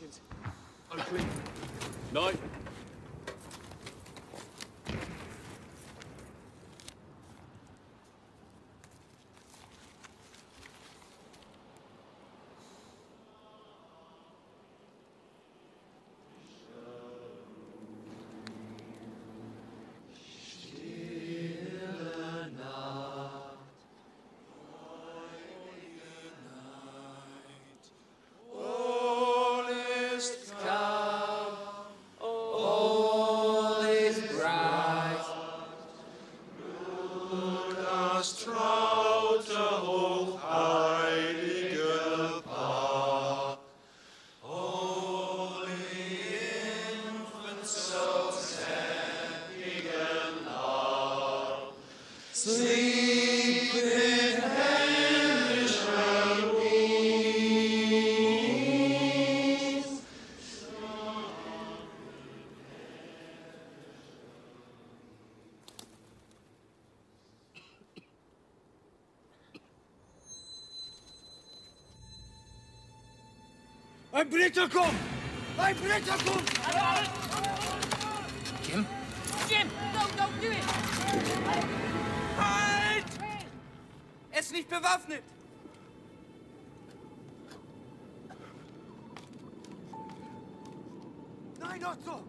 Hopkins. Oakley. Night. Kommt! Ein kommt! Jim? Jim, no, don't do it! Halt! Er ist nicht bewaffnet! Nein, Otto!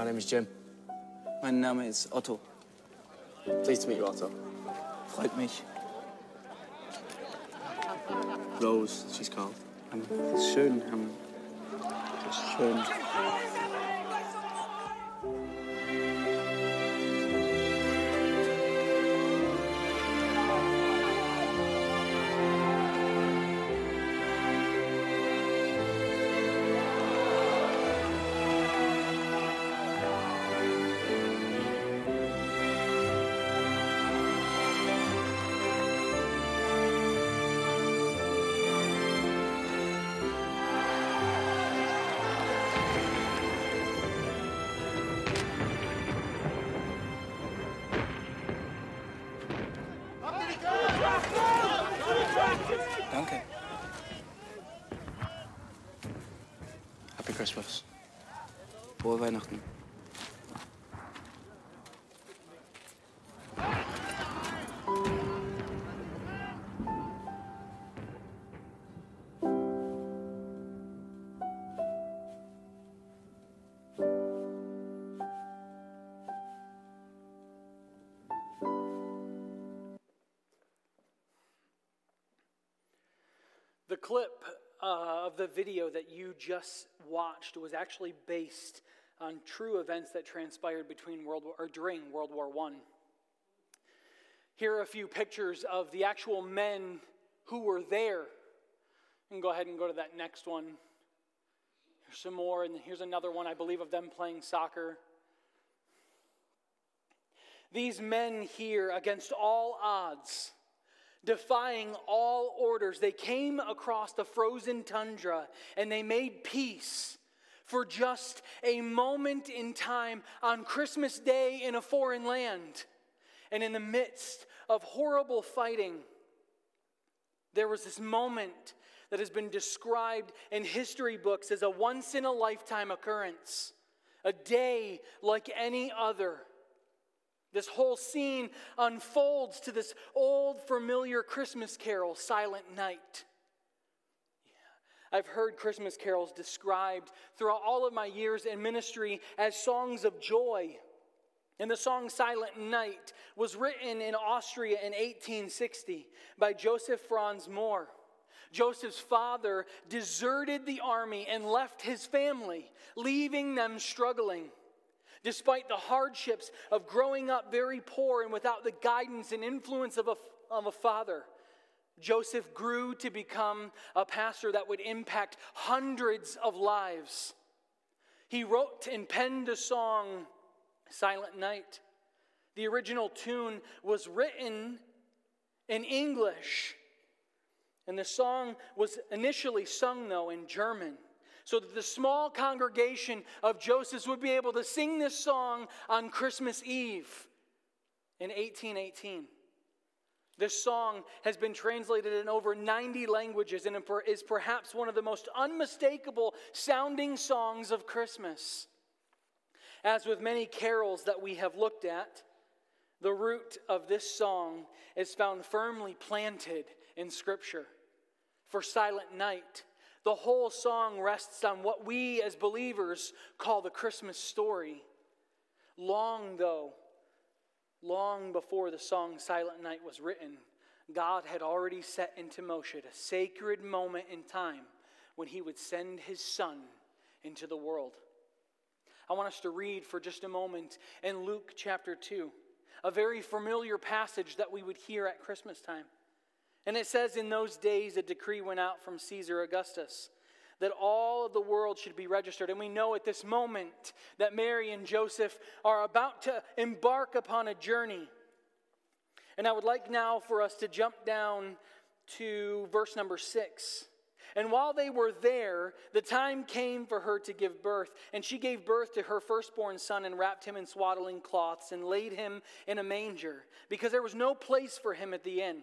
My name is Jim. Mein Name ist Otto. Pleased to meet you, Otto. Freut mich. Rose, she's called. Ist schön. Ist schön. Christmas. Frohe Weihnachten. Video that you just watched was actually based on true events that transpired between World War, or during World War I. Here are a few pictures of the actual men who were there. And go ahead and go to that next one. Here's some more, and here's another one, I believe, of them playing soccer. These men here, against all odds, defying all orders. They came across the frozen tundra and they made peace for just a moment in time on Christmas Day in a foreign land. And in the midst of horrible fighting, there was this moment that has been described in history books as a once in a lifetime occurrence, a day like any other. This whole scene unfolds to this old familiar Christmas carol, Silent Night. I've heard Christmas carols described throughout all of my years in ministry as songs of joy. And the song Silent Night was written in Austria in 1860 by Joseph Franz Mohr. Joseph's father deserted the army and left his family, leaving them struggling. Despite the hardships of growing up very poor and without the guidance and influence of a, of a father, Joseph grew to become a pastor that would impact hundreds of lives. He wrote and penned a song, Silent Night. The original tune was written in English, and the song was initially sung, though, in German. So that the small congregation of Josephs would be able to sing this song on Christmas Eve in 1818. This song has been translated in over 90 languages and is perhaps one of the most unmistakable sounding songs of Christmas. As with many carols that we have looked at, the root of this song is found firmly planted in Scripture. For Silent Night, the whole song rests on what we as believers call the Christmas story. Long, though, long before the song Silent Night was written, God had already set into motion a sacred moment in time when He would send His Son into the world. I want us to read for just a moment in Luke chapter 2, a very familiar passage that we would hear at Christmas time. And it says, In those days, a decree went out from Caesar Augustus that all of the world should be registered. And we know at this moment that Mary and Joseph are about to embark upon a journey. And I would like now for us to jump down to verse number six. And while they were there, the time came for her to give birth. And she gave birth to her firstborn son and wrapped him in swaddling cloths and laid him in a manger because there was no place for him at the inn.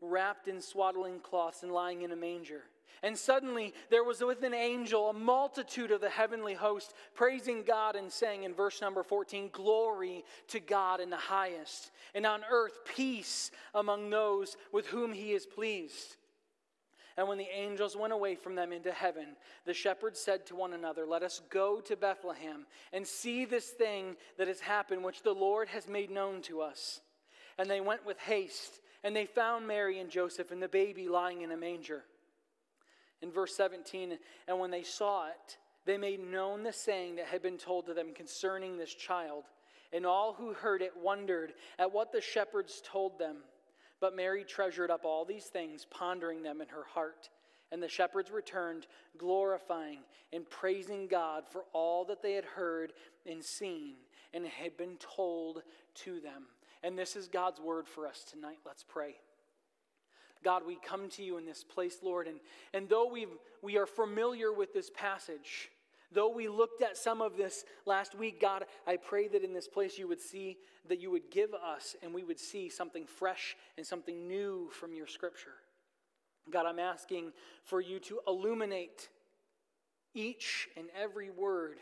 wrapped in swaddling cloths and lying in a manger. And suddenly there was with an angel a multitude of the heavenly host praising God and saying in verse number 14, Glory to God in the highest, and on earth peace among those with whom he is pleased. And when the angels went away from them into heaven, the shepherds said to one another, Let us go to Bethlehem and see this thing that has happened, which the Lord has made known to us. And they went with haste, and they found Mary and Joseph and the baby lying in a manger. In verse 17, and when they saw it, they made known the saying that had been told to them concerning this child. And all who heard it wondered at what the shepherds told them. But Mary treasured up all these things, pondering them in her heart. And the shepherds returned, glorifying and praising God for all that they had heard and seen and had been told to them. And this is God's word for us tonight. Let's pray. God, we come to you in this place, Lord, and, and though we we are familiar with this passage, though we looked at some of this last week, God, I pray that in this place you would see, that you would give us, and we would see something fresh and something new from your scripture. God, I'm asking for you to illuminate each and every word.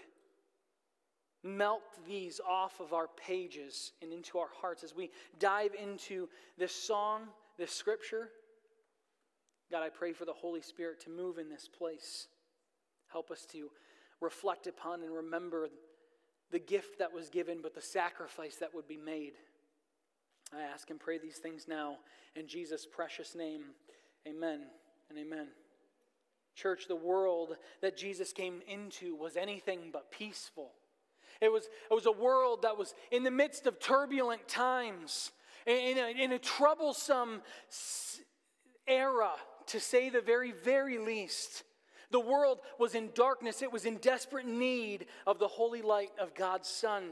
Melt these off of our pages and into our hearts as we dive into this song, this scripture. God, I pray for the Holy Spirit to move in this place. Help us to reflect upon and remember the gift that was given, but the sacrifice that would be made. I ask and pray these things now in Jesus' precious name. Amen and amen. Church, the world that Jesus came into was anything but peaceful. It was, it was a world that was in the midst of turbulent times, in a, in a troublesome era to say the very, very least. The world was in darkness, it was in desperate need of the holy light of God's Son.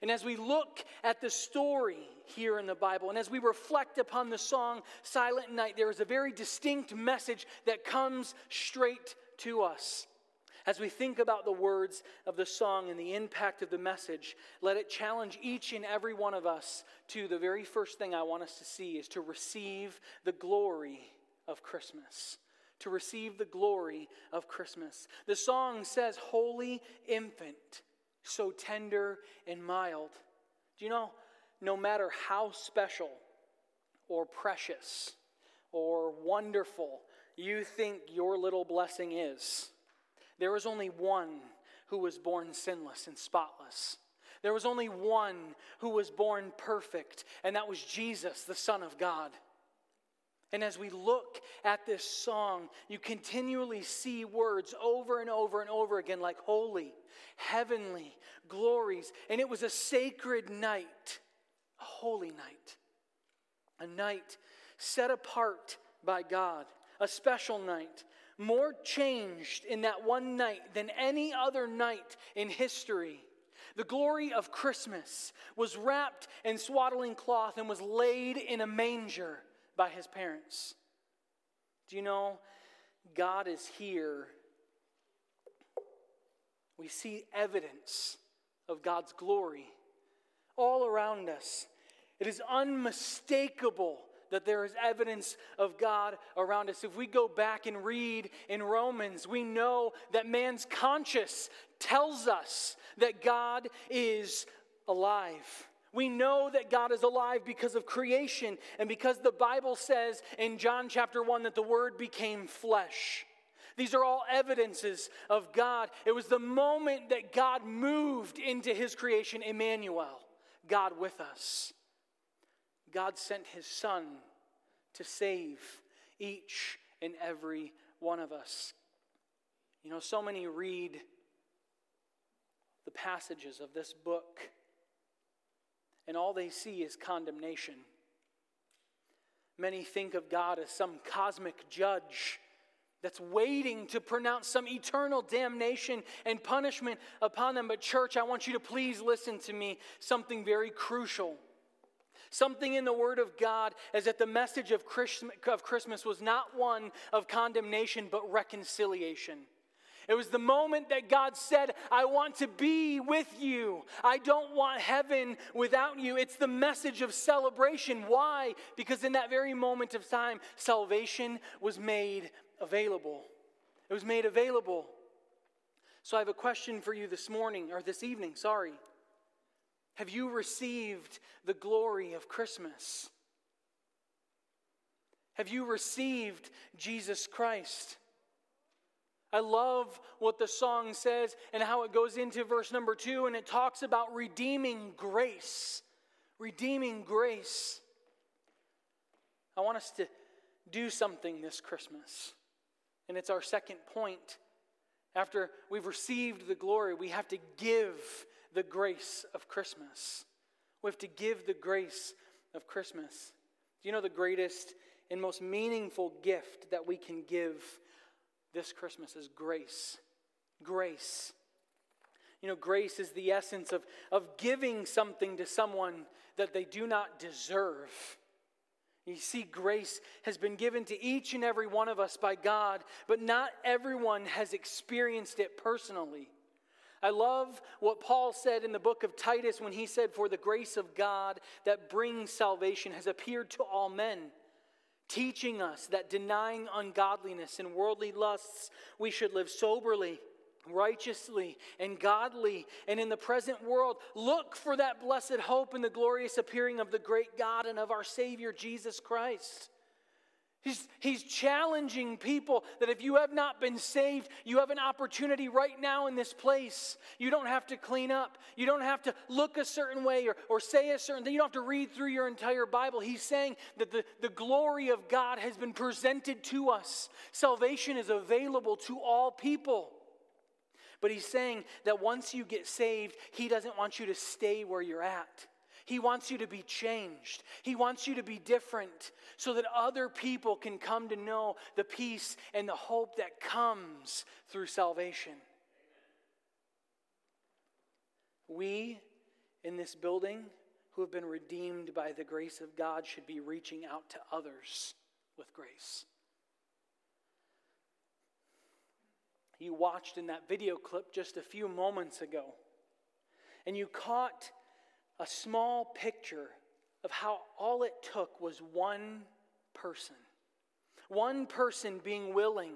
And as we look at the story here in the Bible, and as we reflect upon the song Silent Night, there is a very distinct message that comes straight to us. As we think about the words of the song and the impact of the message, let it challenge each and every one of us to the very first thing I want us to see is to receive the glory of Christmas, to receive the glory of Christmas. The song says, Holy infant, so tender and mild. Do you know, no matter how special or precious or wonderful you think your little blessing is, there is only one who was born sinless and spotless. There was only one who was born perfect, and that was Jesus, the Son of God. And as we look at this song, you continually see words over and over and over again like holy, heavenly, glories. And it was a sacred night, a holy night, a night set apart by God, a special night, more changed in that one night than any other night in history. The glory of Christmas was wrapped in swaddling cloth and was laid in a manger by his parents. Do you know God is here? We see evidence of God's glory all around us. It is unmistakable that there is evidence of God around us. If we go back and read in Romans, we know that man's conscience tells us that God is alive. We know that God is alive because of creation and because the Bible says in John chapter 1 that the Word became flesh. These are all evidences of God. It was the moment that God moved into his creation, Emmanuel, God with us. God sent his Son to save each and every one of us. You know, so many read the passages of this book, and all they see is condemnation. Many think of God as some cosmic judge that's waiting to pronounce some eternal damnation and punishment upon them. But, church, I want you to please listen to me something very crucial. Something in the Word of God is that the message of Christmas was not one of condemnation, but reconciliation. It was the moment that God said, I want to be with you. I don't want heaven without you. It's the message of celebration. Why? Because in that very moment of time, salvation was made available. It was made available. So I have a question for you this morning, or this evening, sorry. Have you received the glory of Christmas? Have you received Jesus Christ? I love what the song says and how it goes into verse number two, and it talks about redeeming grace. Redeeming grace. I want us to do something this Christmas. And it's our second point. After we've received the glory, we have to give the grace of Christmas. We have to give the grace of Christmas. Do you know the greatest and most meaningful gift that we can give this Christmas is grace? Grace. You know, grace is the essence of, of giving something to someone that they do not deserve. You see, grace has been given to each and every one of us by God, but not everyone has experienced it personally. I love what Paul said in the book of Titus when he said, For the grace of God that brings salvation has appeared to all men, teaching us that denying ungodliness and worldly lusts, we should live soberly righteously and godly and in the present world look for that blessed hope in the glorious appearing of the great God and of our Savior Jesus Christ. He's, he's challenging people that if you have not been saved, you have an opportunity right now in this place. You don't have to clean up. You don't have to look a certain way or, or say a certain thing. You don't have to read through your entire Bible. He's saying that the, the glory of God has been presented to us. Salvation is available to all people. But he's saying that once you get saved, he doesn't want you to stay where you're at. He wants you to be changed. He wants you to be different so that other people can come to know the peace and the hope that comes through salvation. We in this building who have been redeemed by the grace of God should be reaching out to others with grace. you watched in that video clip just a few moments ago. And you caught a small picture of how all it took was one person. One person being willing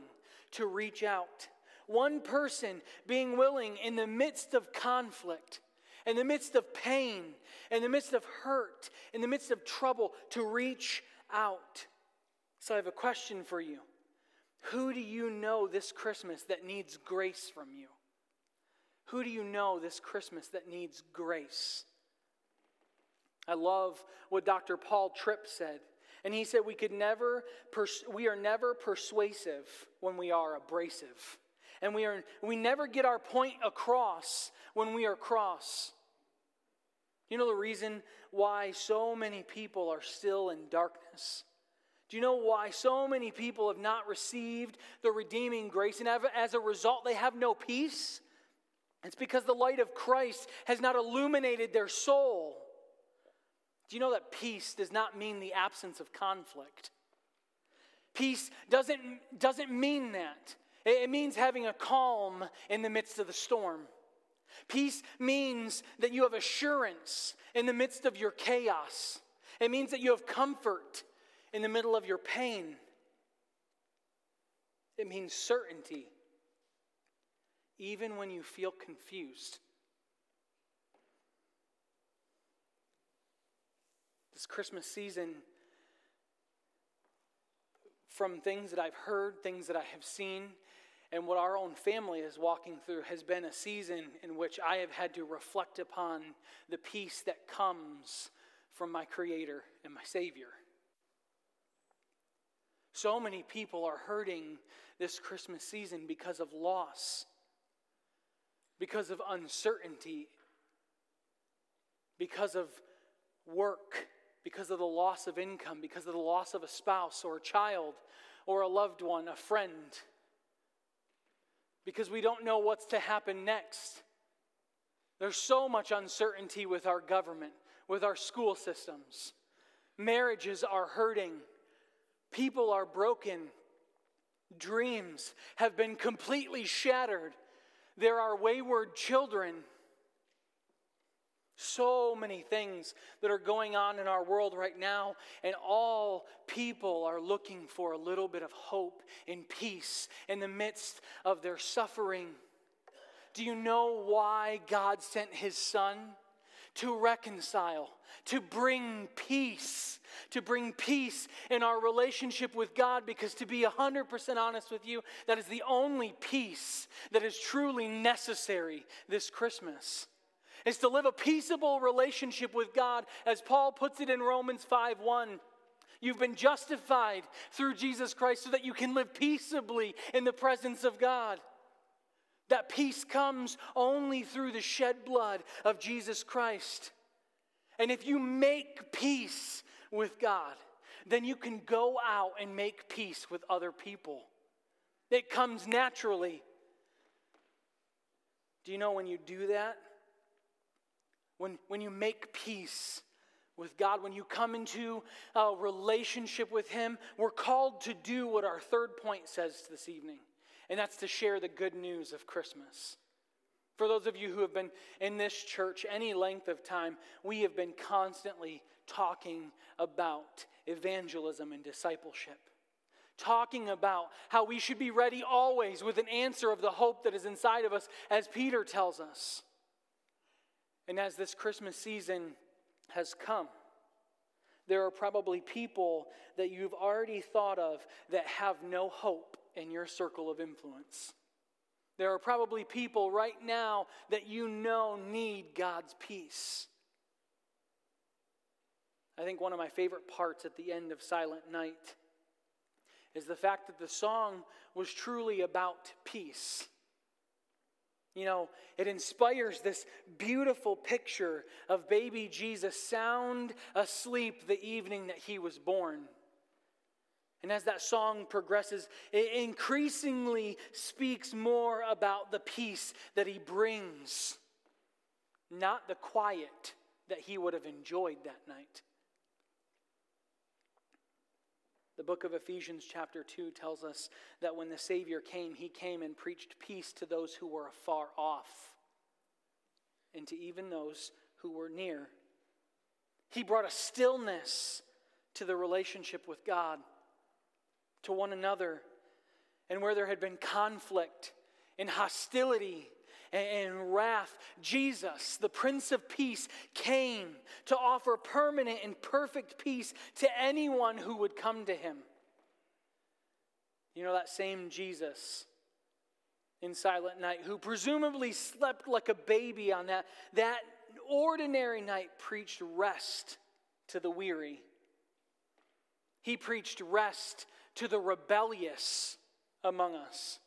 to reach out. One person being willing in the midst of conflict, in the midst of pain, in the midst of hurt, in the midst of trouble, to reach out. So I have a question for you. Who do you know this Christmas that needs grace from you? Who do you know this Christmas that needs grace? I love what Dr. Paul Tripp said. And he said we could never pers- we are never persuasive when we are abrasive. And we are we never get our point across when we are cross. You know the reason why so many people are still in darkness? Do you know why so many people have not received the redeeming grace and as a result they have no peace? It's because the light of Christ has not illuminated their soul. Do you know that peace does not mean the absence of conflict? Peace doesn't, doesn't mean that. It means having a calm in the midst of the storm. Peace means that you have assurance in the midst of your chaos. It means that you have comfort in the middle of your pain. It means certainty, even when you feel confused. This Christmas season, from things that I've heard, things that I have seen, and what our own family is walking through has been a season in which I have had to reflect upon the peace that comes from my Creator and my Savior. So many people are hurting this Christmas season because of loss, because of uncertainty, because of work, because of the loss of income, because of the loss of a spouse or a child or a loved one, a friend because we don't know what's to happen next. There's so much uncertainty with our government, with our school systems. Marriages are hurting, people are broken, dreams have been completely shattered. There are wayward children so many things that are going on in our world right now, and all people are looking for a little bit of hope and peace in the midst of their suffering. Do you know why God sent His Son? To reconcile, to bring peace, to bring peace in our relationship with God, because to be 100% honest with you, that is the only peace that is truly necessary this Christmas is to live a peaceable relationship with God, as Paul puts it in Romans 5 1. You've been justified through Jesus Christ so that you can live peaceably in the presence of God. That peace comes only through the shed blood of Jesus Christ. And if you make peace with God, then you can go out and make peace with other people. It comes naturally. Do you know when you do that? When, when you make peace with God, when you come into a relationship with Him, we're called to do what our third point says this evening, and that's to share the good news of Christmas. For those of you who have been in this church any length of time, we have been constantly talking about evangelism and discipleship. Talking about how we should be ready always with an answer of the hope that is inside of us, as Peter tells us. And as this Christmas season has come, there are probably people that you've already thought of that have no hope in your circle of influence. There are probably people right now that you know need God's peace. I think one of my favorite parts at the end of Silent Night is the fact that the song was truly about peace. You know, it inspires this beautiful picture of baby Jesus sound asleep the evening that he was born. And as that song progresses, it increasingly speaks more about the peace that he brings, not the quiet that he would have enjoyed that night. The book of Ephesians, chapter 2, tells us that when the Savior came, he came and preached peace to those who were afar off and to even those who were near. He brought a stillness to the relationship with God, to one another, and where there had been conflict and hostility and wrath, Jesus, the Prince of Peace, came to offer permanent and perfect peace to anyone who would come to him. You know, that same Jesus in Silent Night, who presumably slept like a baby on that, that ordinary night, preached rest to the weary. He preached rest to the rebellious among us.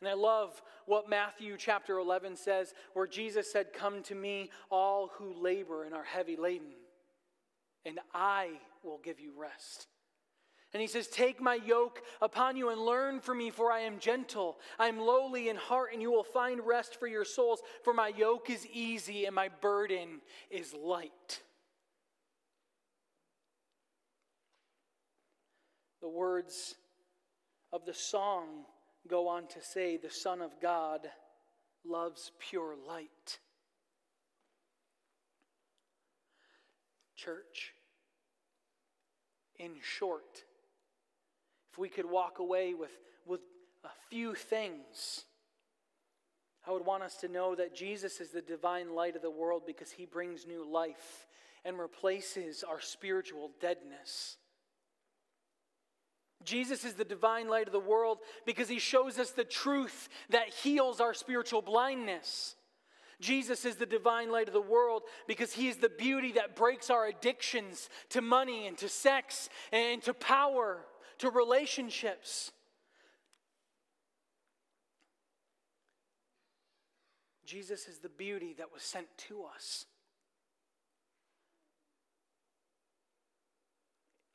And I love what Matthew chapter 11 says, where Jesus said, Come to me, all who labor and are heavy laden, and I will give you rest. And he says, Take my yoke upon you and learn from me, for I am gentle. I am lowly in heart, and you will find rest for your souls. For my yoke is easy and my burden is light. The words of the song go on to say, The Son of God loves pure light. Church, in short, if we could walk away with, with a few things, I would want us to know that Jesus is the divine light of the world because he brings new life and replaces our spiritual deadness. Jesus is the divine light of the world because he shows us the truth that heals our spiritual blindness. Jesus is the divine light of the world because he is the beauty that breaks our addictions to money and to sex and to power, to relationships. Jesus is the beauty that was sent to us.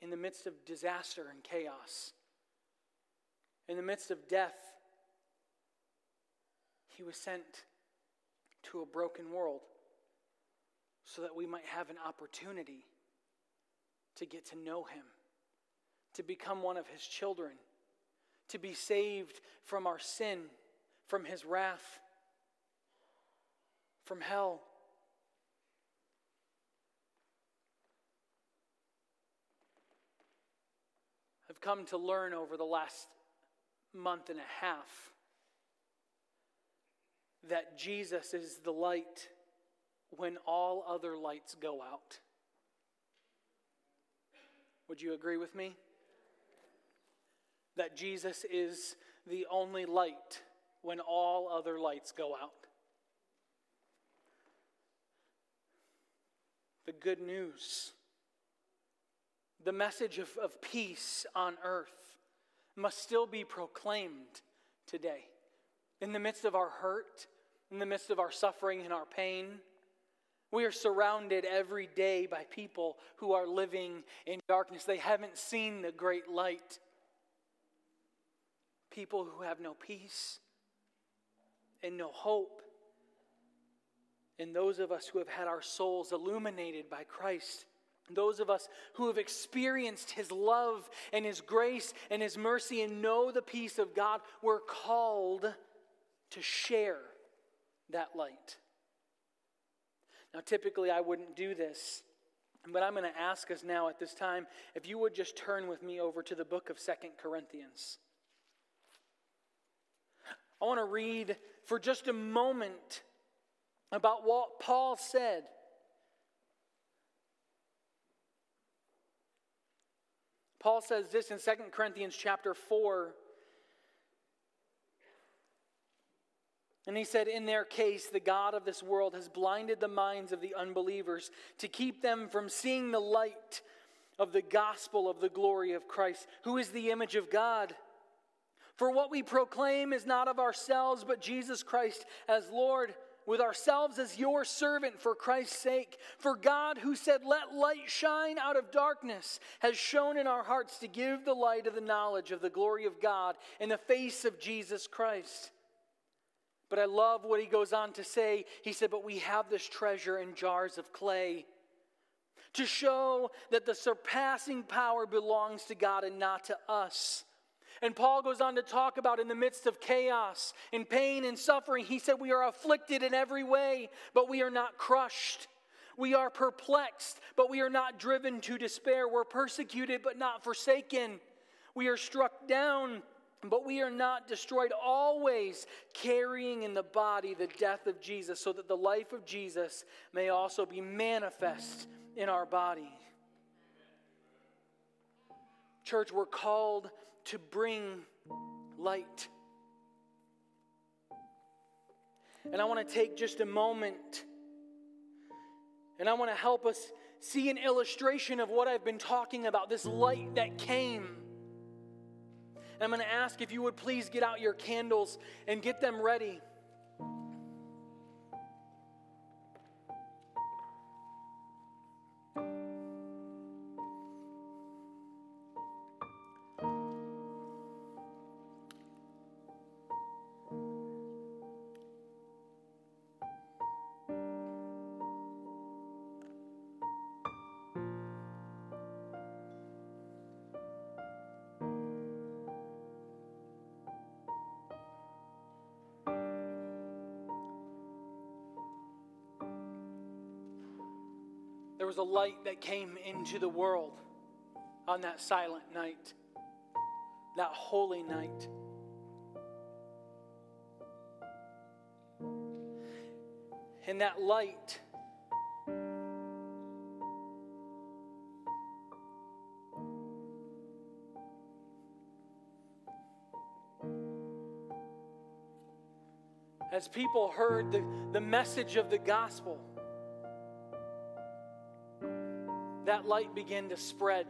In the midst of disaster and chaos, in the midst of death, he was sent to a broken world so that we might have an opportunity to get to know him, to become one of his children, to be saved from our sin, from his wrath, from hell. Come to learn over the last month and a half that Jesus is the light when all other lights go out. Would you agree with me? That Jesus is the only light when all other lights go out. The good news the message of, of peace on earth must still be proclaimed today. In the midst of our hurt, in the midst of our suffering and our pain, we are surrounded every day by people who are living in darkness. They haven't seen the great light. People who have no peace and no hope. And those of us who have had our souls illuminated by Christ those of us who have experienced His love and His grace and His mercy and know the peace of God, we're called to share that light. Now, typically, I wouldn't do this, but I'm going to ask us now at this time if you would just turn with me over to the book of Second Corinthians. I want to read for just a moment about what Paul said Paul says this in 2 Corinthians chapter 4. And he said, In their case, the God of this world has blinded the minds of the unbelievers to keep them from seeing the light of the gospel of the glory of Christ, who is the image of God. For what we proclaim is not of ourselves, but Jesus Christ as Lord with ourselves as your servant for Christ's sake. For God, who said, Let light shine out of darkness, has shown in our hearts to give the light of the knowledge of the glory of God in the face of Jesus Christ. But I love what he goes on to say. He said, But we have this treasure in jars of clay to show that the surpassing power belongs to God and not to us. And Paul goes on to talk about in the midst of chaos and pain and suffering, he said, We are afflicted in every way, but we are not crushed. We are perplexed, but we are not driven to despair. We're persecuted, but not forsaken. We are struck down, but we are not destroyed. Always carrying in the body the death of Jesus, so that the life of Jesus may also be manifest in our body. Church, we're called to bring light. And I want to take just a moment and I want to help us see an illustration of what I've been talking about this light that came. And I'm going to ask if you would please get out your candles and get them ready. Light that came into the world on that silent night, that holy night. And that light as people heard the, the message of the gospel, that light began to spread.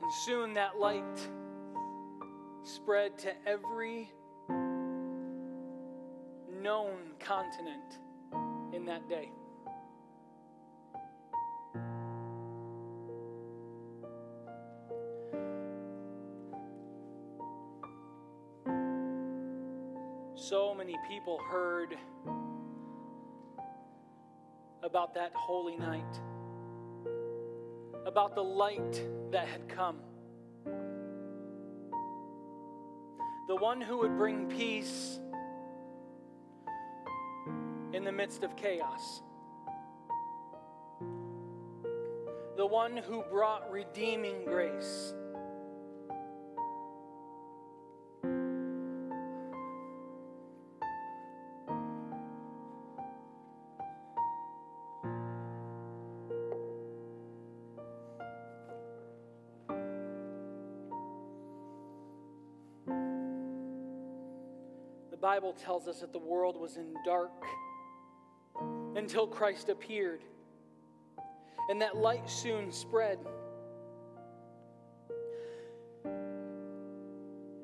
And soon that light spread to every known continent in that day. People heard about that holy night, about the light that had come. The one who would bring peace in the midst of chaos. The one who brought redeeming grace. The Bible tells us that the world was in dark until Christ appeared. And that light soon spread.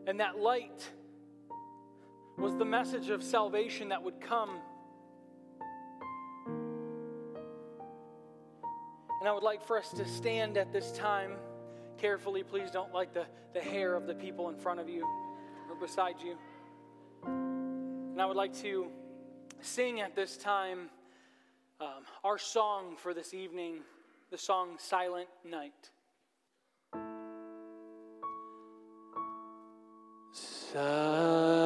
And that light was the message of salvation that would come. And I would like for us to stand at this time carefully. Please don't like the, the hair of the people in front of you or beside you. And I would like to sing at this time um, our song for this evening, the song Silent Night. Silent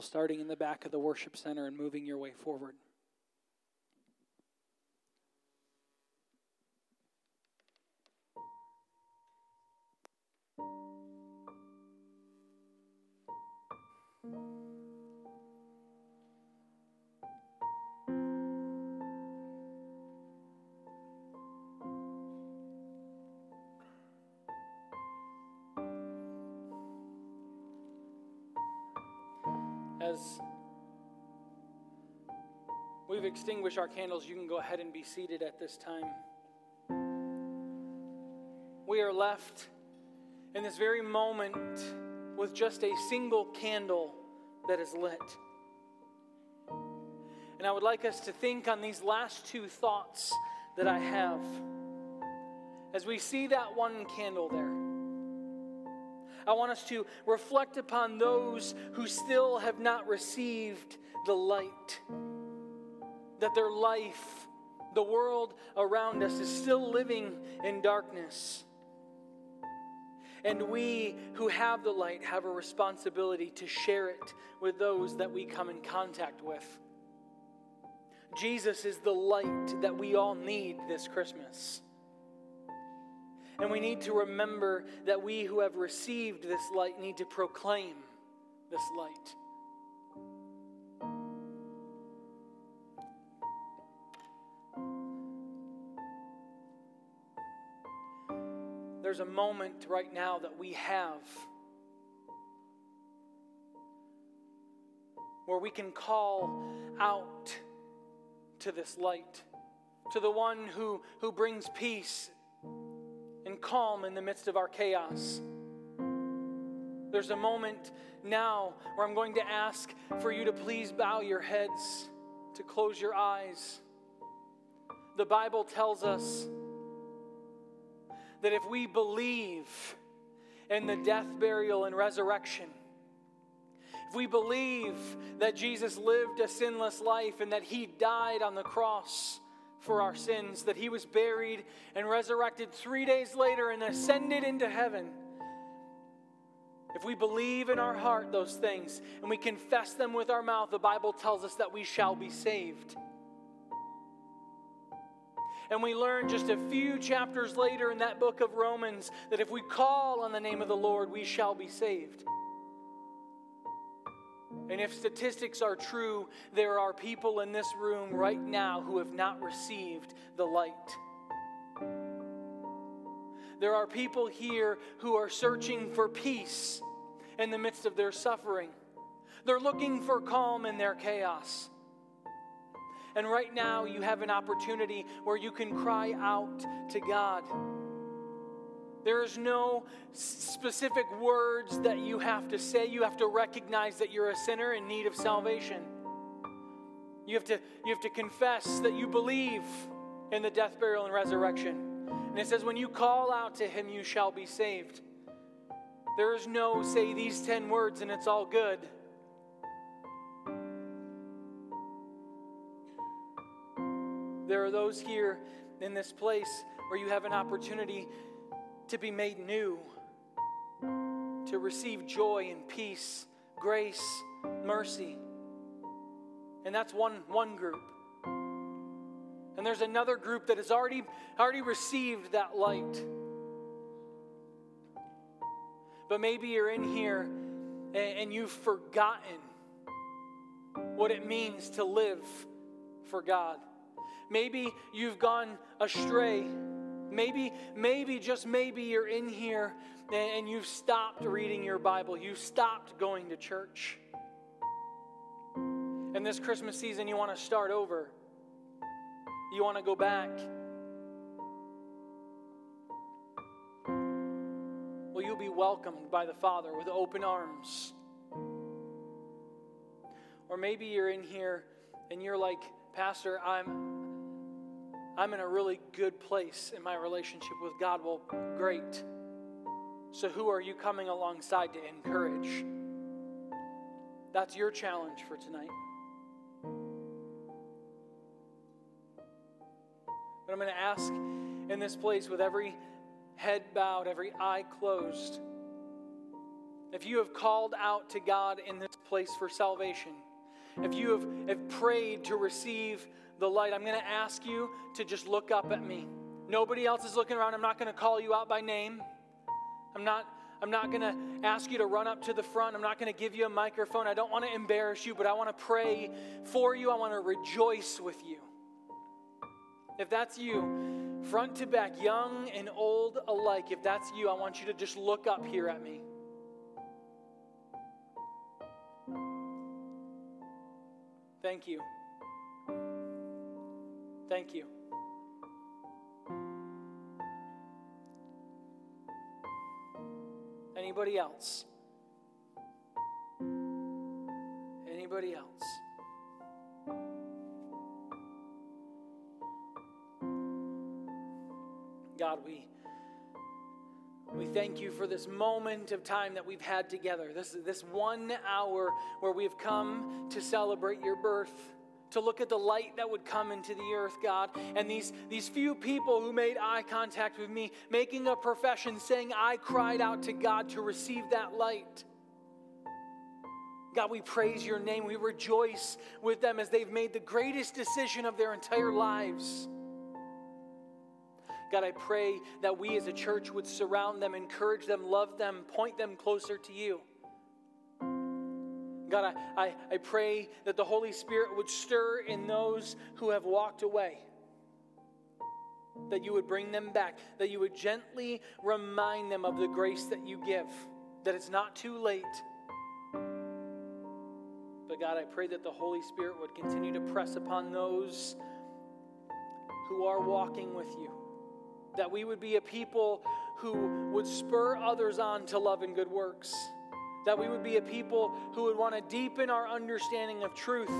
starting in the back of the worship center and moving your way forward. We've our candles, you can go ahead and be seated at this time. We are left in this very moment with just a single candle that is lit. And I would like us to think on these last two thoughts that I have. As we see that one candle there, I want us to reflect upon those who still have not received the light. That their life, the world around us, is still living in darkness. And we who have the light have a responsibility to share it with those that we come in contact with. Jesus is the light that we all need this Christmas. And we need to remember that we who have received this light need to proclaim this light. There's a moment right now that we have where we can call out to this light, to the one who, who brings peace and calm in the midst of our chaos. There's a moment now where I'm going to ask for you to please bow your heads, to close your eyes. The Bible tells us that if we believe in the death, burial, and resurrection, if we believe that Jesus lived a sinless life and that he died on the cross for our sins, that he was buried and resurrected three days later and ascended into heaven, if we believe in our heart those things and we confess them with our mouth, the Bible tells us that we shall be saved. And we learn just a few chapters later in that book of Romans that if we call on the name of the Lord, we shall be saved. And if statistics are true, there are people in this room right now who have not received the light. There are people here who are searching for peace in the midst of their suffering. They're looking for calm in their chaos. And right now, you have an opportunity where you can cry out to God. There is no specific words that you have to say. You have to recognize that you're a sinner in need of salvation. You have to, you have to confess that you believe in the death, burial, and resurrection. And it says, when you call out to him, you shall be saved. There is no say these 10 words and it's all good. There are those here in this place where you have an opportunity to be made new, to receive joy and peace, grace, mercy. And that's one, one group. And there's another group that has already, already received that light. But maybe you're in here and, and you've forgotten what it means to live for God. Maybe you've gone astray. Maybe, maybe, just maybe you're in here and you've stopped reading your Bible. You've stopped going to church. And this Christmas season, you want to start over. You want to go back. Well, you'll be welcomed by the Father with open arms. Or maybe you're in here and you're like, Pastor, I'm I'm in a really good place in my relationship with God. Well, great. So, who are you coming alongside to encourage? That's your challenge for tonight. But I'm going to ask in this place with every head bowed, every eye closed, if you have called out to God in this place for salvation, if you have, have prayed to receive the light, I'm going to ask you to just look up at me. Nobody else is looking around. I'm not going to call you out by name. I'm not I'm not going to ask you to run up to the front. I'm not going to give you a microphone. I don't want to embarrass you, but I want to pray for you. I want to rejoice with you. If that's you, front to back, young and old alike, if that's you, I want you to just look up here at me. Thank you. Thank you. Anybody else? Anybody else? God, we we thank you for this moment of time that we've had together. This this one hour where we've come to celebrate your birth to look at the light that would come into the earth, God. And these, these few people who made eye contact with me, making a profession, saying, I cried out to God to receive that light. God, we praise your name. We rejoice with them as they've made the greatest decision of their entire lives. God, I pray that we as a church would surround them, encourage them, love them, point them closer to you. God, I, I, I pray that the Holy Spirit would stir in those who have walked away. That you would bring them back, that you would gently remind them of the grace that you give, that it's not too late. But God, I pray that the Holy Spirit would continue to press upon those who are walking with you. That we would be a people who would spur others on to love and good works that we would be a people who would want to deepen our understanding of truth,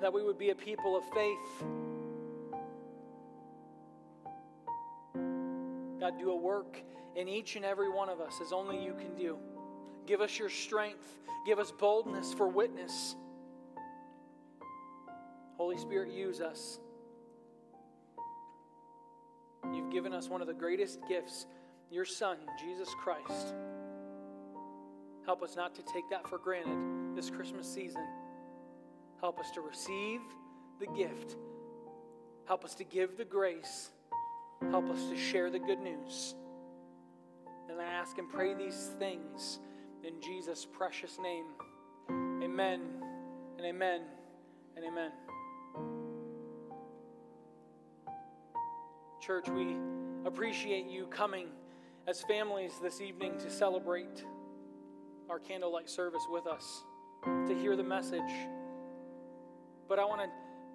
that we would be a people of faith. God, do a work in each and every one of us as only you can do. Give us your strength, give us boldness for witness. Holy Spirit, use us. You've given us one of the greatest gifts, your Son, Jesus Christ. Help us not to take that for granted this Christmas season. Help us to receive the gift. Help us to give the grace. Help us to share the good news. And I ask and pray these things in Jesus' precious name. Amen and amen and amen. Church, we appreciate you coming as families this evening to celebrate our candlelight service with us to hear the message. But I want to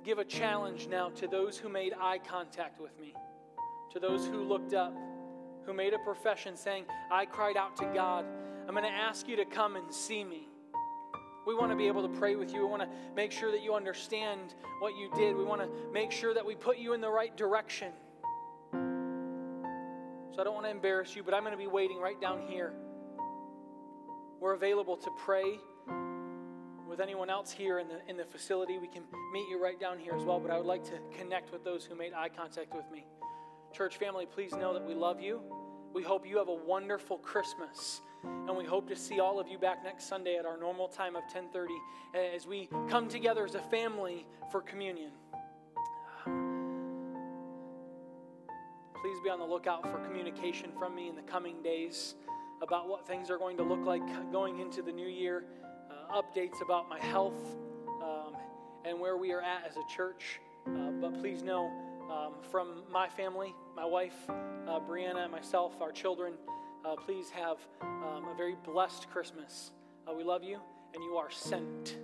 give a challenge now to those who made eye contact with me, to those who looked up, who made a profession saying, I cried out to God. I'm going to ask you to come and see me. We want to be able to pray with you. We want to make sure that you understand what you did. We want to make sure that we put you in the right direction. So I don't want to embarrass you, but I'm going to be waiting right down here. We're available to pray with anyone else here in the, in the facility. We can meet you right down here as well, but I would like to connect with those who made eye contact with me. Church family, please know that we love you. We hope you have a wonderful Christmas. And we hope to see all of you back next Sunday at our normal time of 10:30 as we come together as a family for communion. Please be on the lookout for communication from me in the coming days about what things are going to look like going into the new year, uh, updates about my health, um, and where we are at as a church. Uh, but please know um, from my family, my wife, uh, Brianna, myself, our children, uh, please have um, a very blessed Christmas. Uh, we love you, and you are sent.